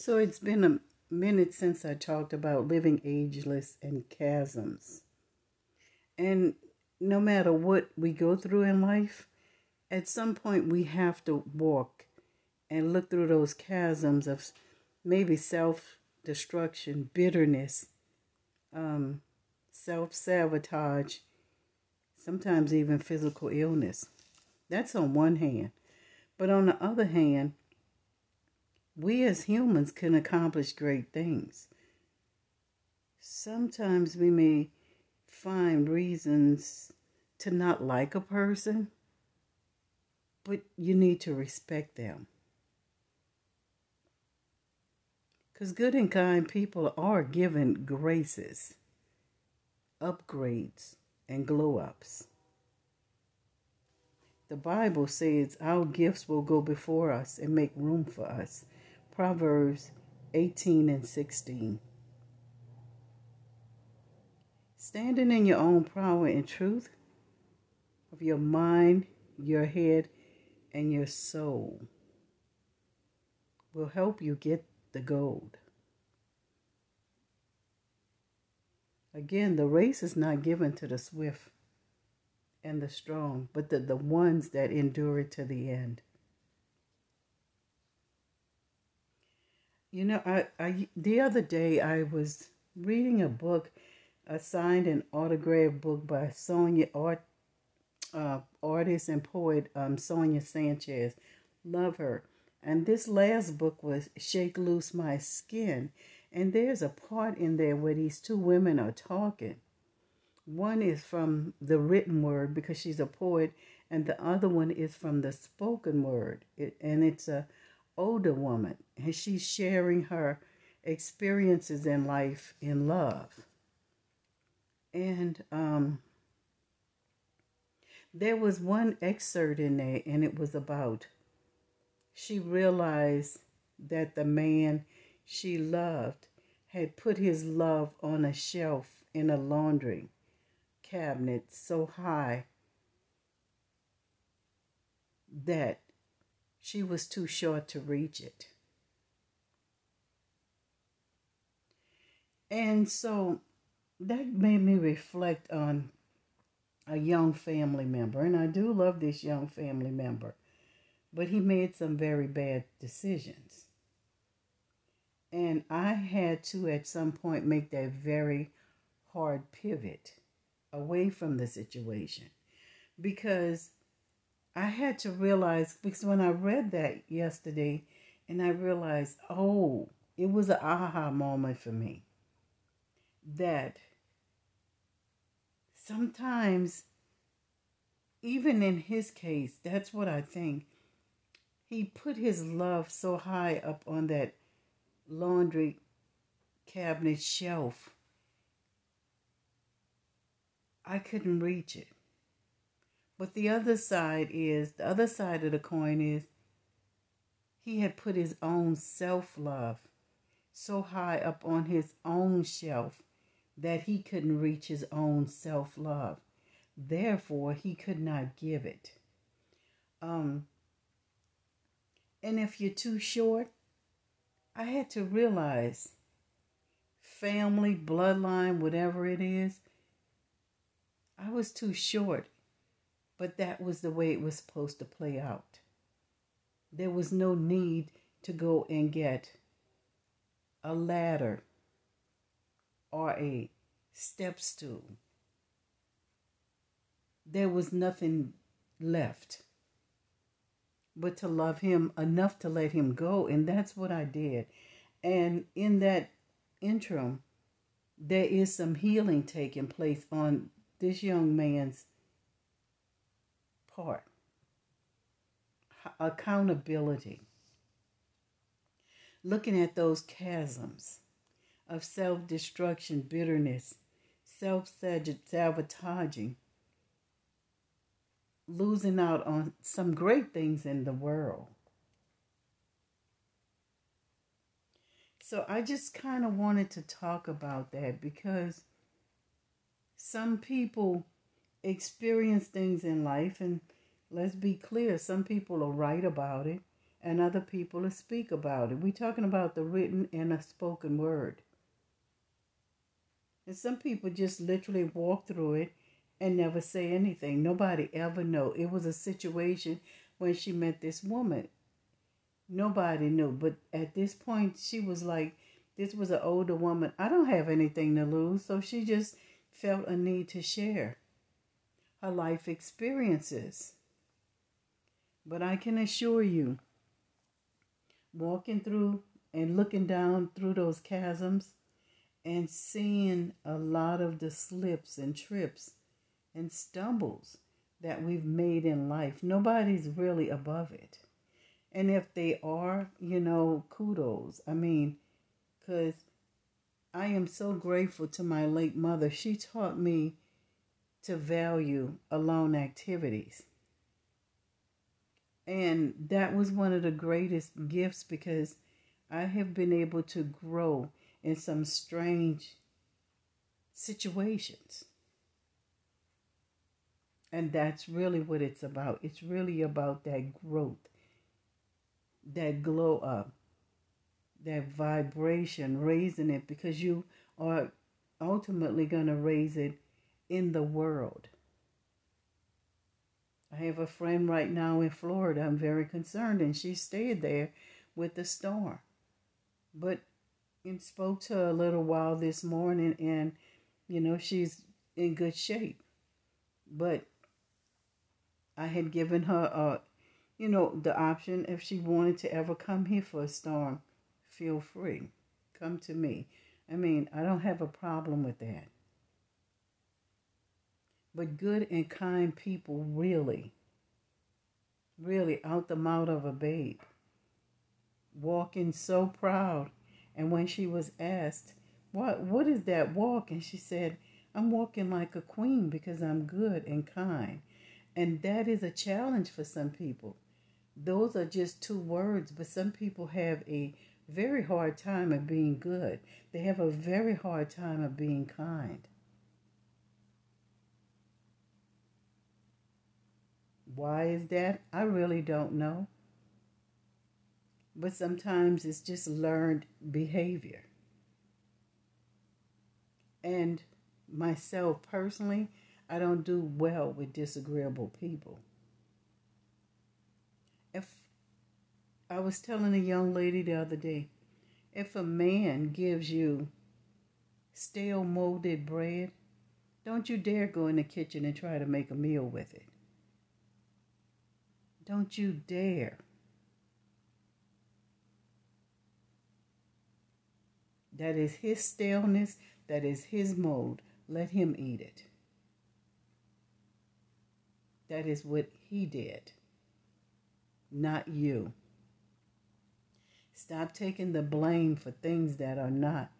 So it's been a minute since I talked about living ageless and chasms. And no matter what we go through in life, at some point we have to walk and look through those chasms of maybe self destruction, bitterness, um, self sabotage, sometimes even physical illness. That's on one hand. But on the other hand, we as humans can accomplish great things. Sometimes we may find reasons to not like a person, but you need to respect them. Because good and kind people are given graces, upgrades, and glow ups. The Bible says our gifts will go before us and make room for us. Proverbs 18 and 16. Standing in your own power and truth of your mind, your head, and your soul will help you get the gold. Again, the race is not given to the swift and the strong, but the, the ones that endure it to the end. You know, I, I the other day I was reading a book, a signed and autographed book by Sonia art, uh, artist and poet um, Sonia Sanchez. Love her. And this last book was Shake Loose My Skin. And there's a part in there where these two women are talking. One is from the written word because she's a poet, and the other one is from the spoken word. It, and it's a older woman, and she's sharing her experiences in life in love. And um, there was one excerpt in there, and it was about she realized that the man she loved had put his love on a shelf in a laundry cabinet so high that she was too short to reach it. And so that made me reflect on a young family member. And I do love this young family member, but he made some very bad decisions. And I had to, at some point, make that very hard pivot away from the situation because I had to realize because when I read that yesterday and I realized, oh, it was an aha moment for me that sometimes, even in his case, that's what I think. He put his love so high up on that laundry cabinet shelf. I couldn't reach it. But the other side is the other side of the coin is he had put his own self love so high up on his own shelf that he couldn't reach his own self love. Therefore, he could not give it. Um, and if you're too short, I had to realize family, bloodline, whatever it is, I was too short but that was the way it was supposed to play out. There was no need to go and get a ladder or a step stool. There was nothing left but to love him enough to let him go. And that's what I did. And in that interim, there is some healing taking place on this young man's part accountability. Looking at those chasms of self destruction, bitterness, self sabotaging, losing out on some great things in the world. So I just kind of wanted to talk about that because some people experience things in life and let's be clear some people are write about it and other people to speak about it. We're talking about the written and a spoken word. And some people just literally walk through it and never say anything. Nobody ever know. It was a situation when she met this woman. Nobody knew. But at this point, she was like, this was an older woman. I don't have anything to lose. So she just felt a need to share her life experiences. But I can assure you, walking through and looking down through those chasms and seeing a lot of the slips and trips and stumbles that we've made in life, nobody's really above it. And if they are, you know, kudos. I mean, because I am so grateful to my late mother. She taught me to value alone activities. And that was one of the greatest gifts because I have been able to grow in some strange situations. And that's really what it's about. It's really about that growth, that glow up, that vibration, raising it because you are ultimately going to raise it in the world. I have a friend right now in Florida. I'm very concerned, and she stayed there with the storm. But and spoke to her a little while this morning, and you know she's in good shape. But I had given her a, you know, the option if she wanted to ever come here for a storm, feel free, come to me. I mean, I don't have a problem with that. But good and kind people really, really out the mouth of a babe, walking so proud. And when she was asked, what, what is that walk? And she said, I'm walking like a queen because I'm good and kind. And that is a challenge for some people. Those are just two words, but some people have a very hard time of being good. They have a very hard time of being kind. Why is that? I really don't know. But sometimes it's just learned behavior. And myself personally, I don't do well with disagreeable people. If I was telling a young lady the other day, if a man gives you stale molded bread, don't you dare go in the kitchen and try to make a meal with it. Don't you dare. That is his staleness, that is his mold. Let him eat it. That is what he did, not you. Stop taking the blame for things that are not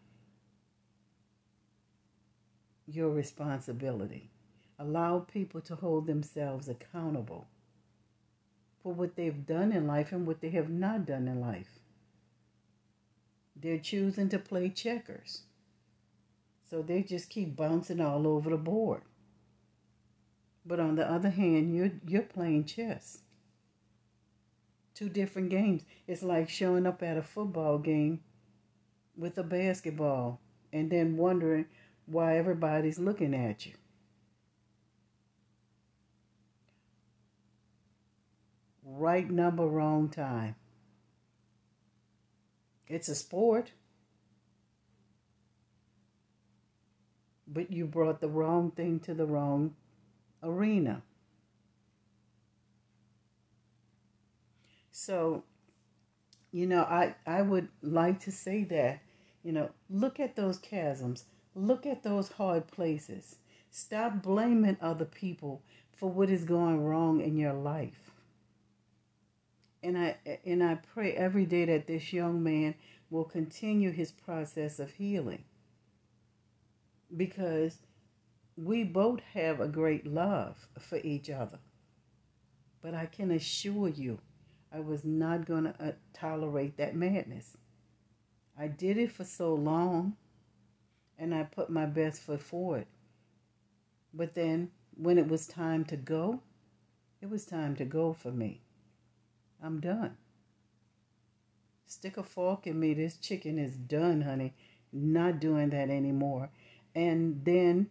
your responsibility. Allow people to hold themselves accountable for what they've done in life and what they have not done in life. They're choosing to play checkers. So they just keep bouncing all over the board. But on the other hand, you're you're playing chess. Two different games. It's like showing up at a football game with a basketball and then wondering why everybody's looking at you. Right number, wrong time. It's a sport. But you brought the wrong thing to the wrong arena. So, you know, I, I would like to say that, you know, look at those chasms, look at those hard places. Stop blaming other people for what is going wrong in your life and I and I pray every day that this young man will continue his process of healing. Because we both have a great love for each other. But I can assure you, I was not going to uh, tolerate that madness. I did it for so long, and I put my best foot forward. But then, when it was time to go, it was time to go for me. I'm done. Stick a fork in me. This chicken is done, honey. Not doing that anymore. And then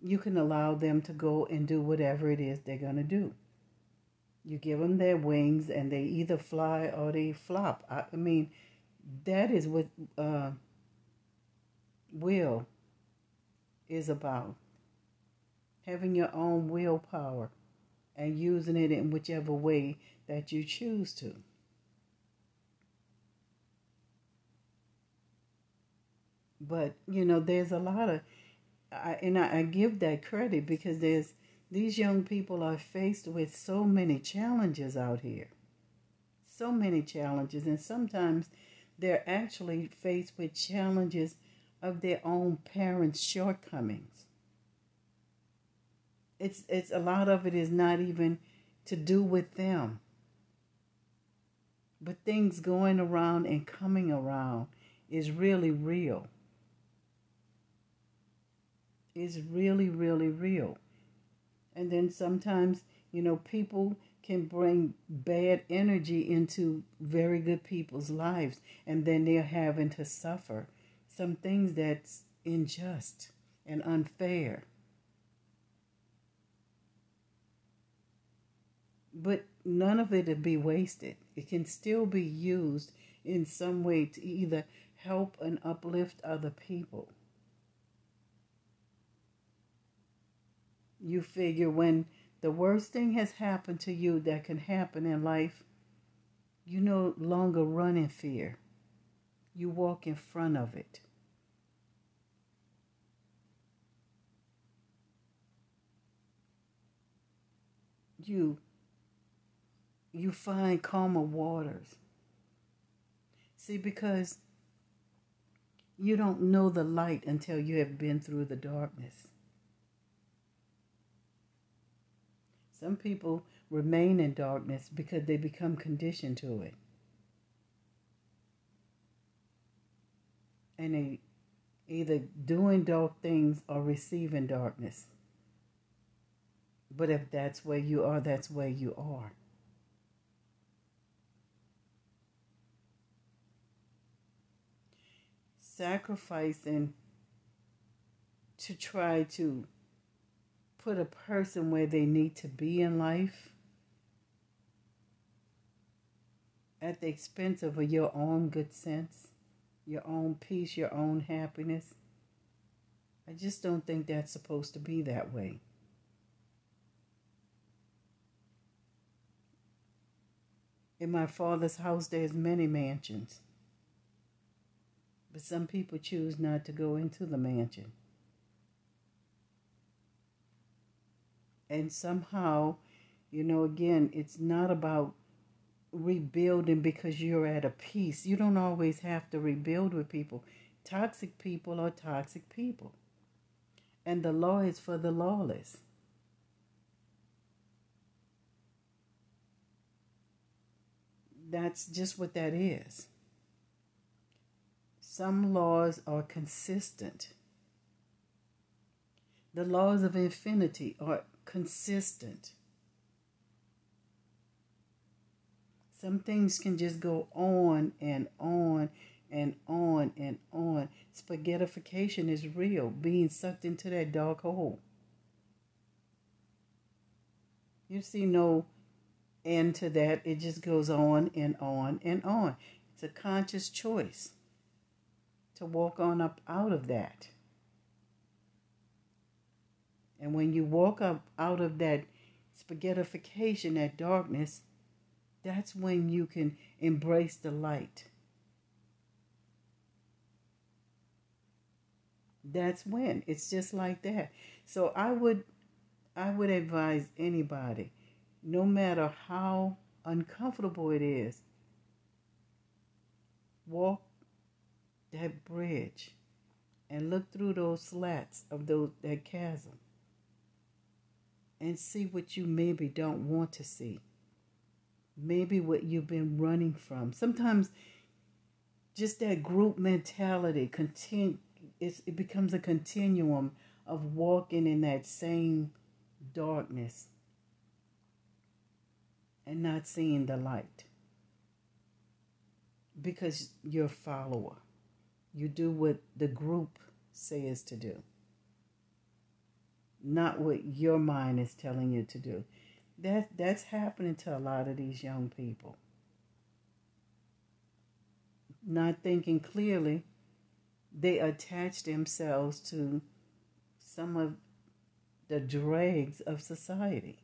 you can allow them to go and do whatever it is they're going to do. You give them their wings and they either fly or they flop. I, I mean, that is what uh, will is about. Having your own willpower and using it in whichever way that you choose to. But, you know, there's a lot of, I, and I, I give that credit because there's, these young people are faced with so many challenges out here. So many challenges. And sometimes they're actually faced with challenges of their own parents' shortcomings. It's it's a lot of it is not even to do with them. But things going around and coming around is really real. Is really, really real. And then sometimes, you know, people can bring bad energy into very good people's lives, and then they're having to suffer some things that's unjust and unfair. But none of it will be wasted. It can still be used in some way to either help and uplift other people. You figure when the worst thing has happened to you that can happen in life, you no longer run in fear. You walk in front of it. You you find calmer waters. See, because you don't know the light until you have been through the darkness. Some people remain in darkness because they become conditioned to it. And they either doing dark things or receiving darkness. But if that's where you are, that's where you are. Sacrificing to try to put a person where they need to be in life at the expense of your own good sense, your own peace, your own happiness. I just don't think that's supposed to be that way. In my father's house, there's many mansions. But some people choose not to go into the mansion. and somehow, you know, again, it's not about rebuilding because you're at a peace. You don't always have to rebuild with people. Toxic people are toxic people. And the law is for the lawless. That's just what that is. Some laws are consistent. The laws of infinity are consistent. Some things can just go on and on and on and on. Spaghettification is real, being sucked into that dark hole. You see no end to that. It just goes on and on and on. It's a conscious choice to walk on up out of that. And when you walk up out of that spaghettification, that darkness, that's when you can embrace the light. That's when. It's just like that. So I would I would advise anybody, no matter how uncomfortable it is, walk that bridge and look through those slats of those that chasm and see what you maybe don't want to see. Maybe what you've been running from. Sometimes just that group mentality continue it becomes a continuum of walking in that same darkness and not seeing the light. because you're a follower. You do what the group says to do, not what your mind is telling you to do. That that's happening to a lot of these young people. Not thinking clearly, they attach themselves to some of the dregs of society.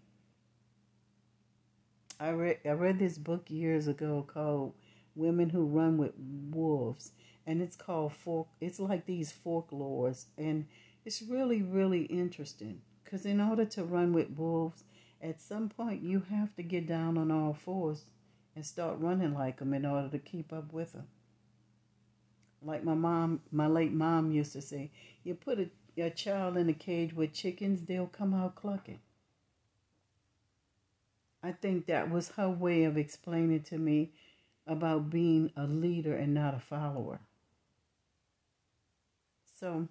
I read I read this book years ago called Women Who Run with Wolves and it's called folk it's like these folklores and it's really really interesting cuz in order to run with wolves at some point you have to get down on all fours and start running like them in order to keep up with them. Like my mom, my late mom used to say, you put a, a child in a cage with chickens, they'll come out clucking. I think that was her way of explaining to me about being a leader and not a follower. So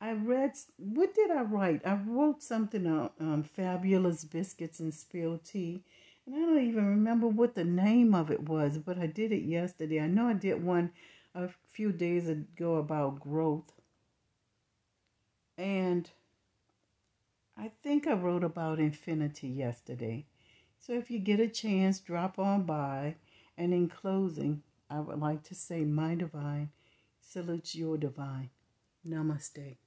I read, what did I write? I wrote something on um, Fabulous Biscuits and Spilled Tea. And I don't even remember what the name of it was, but I did it yesterday. I know I did one a few days ago about growth. And I think I wrote about infinity yesterday. So if you get a chance, drop on by. And in closing, I would like to say, My divine salutes your divine. Namaste.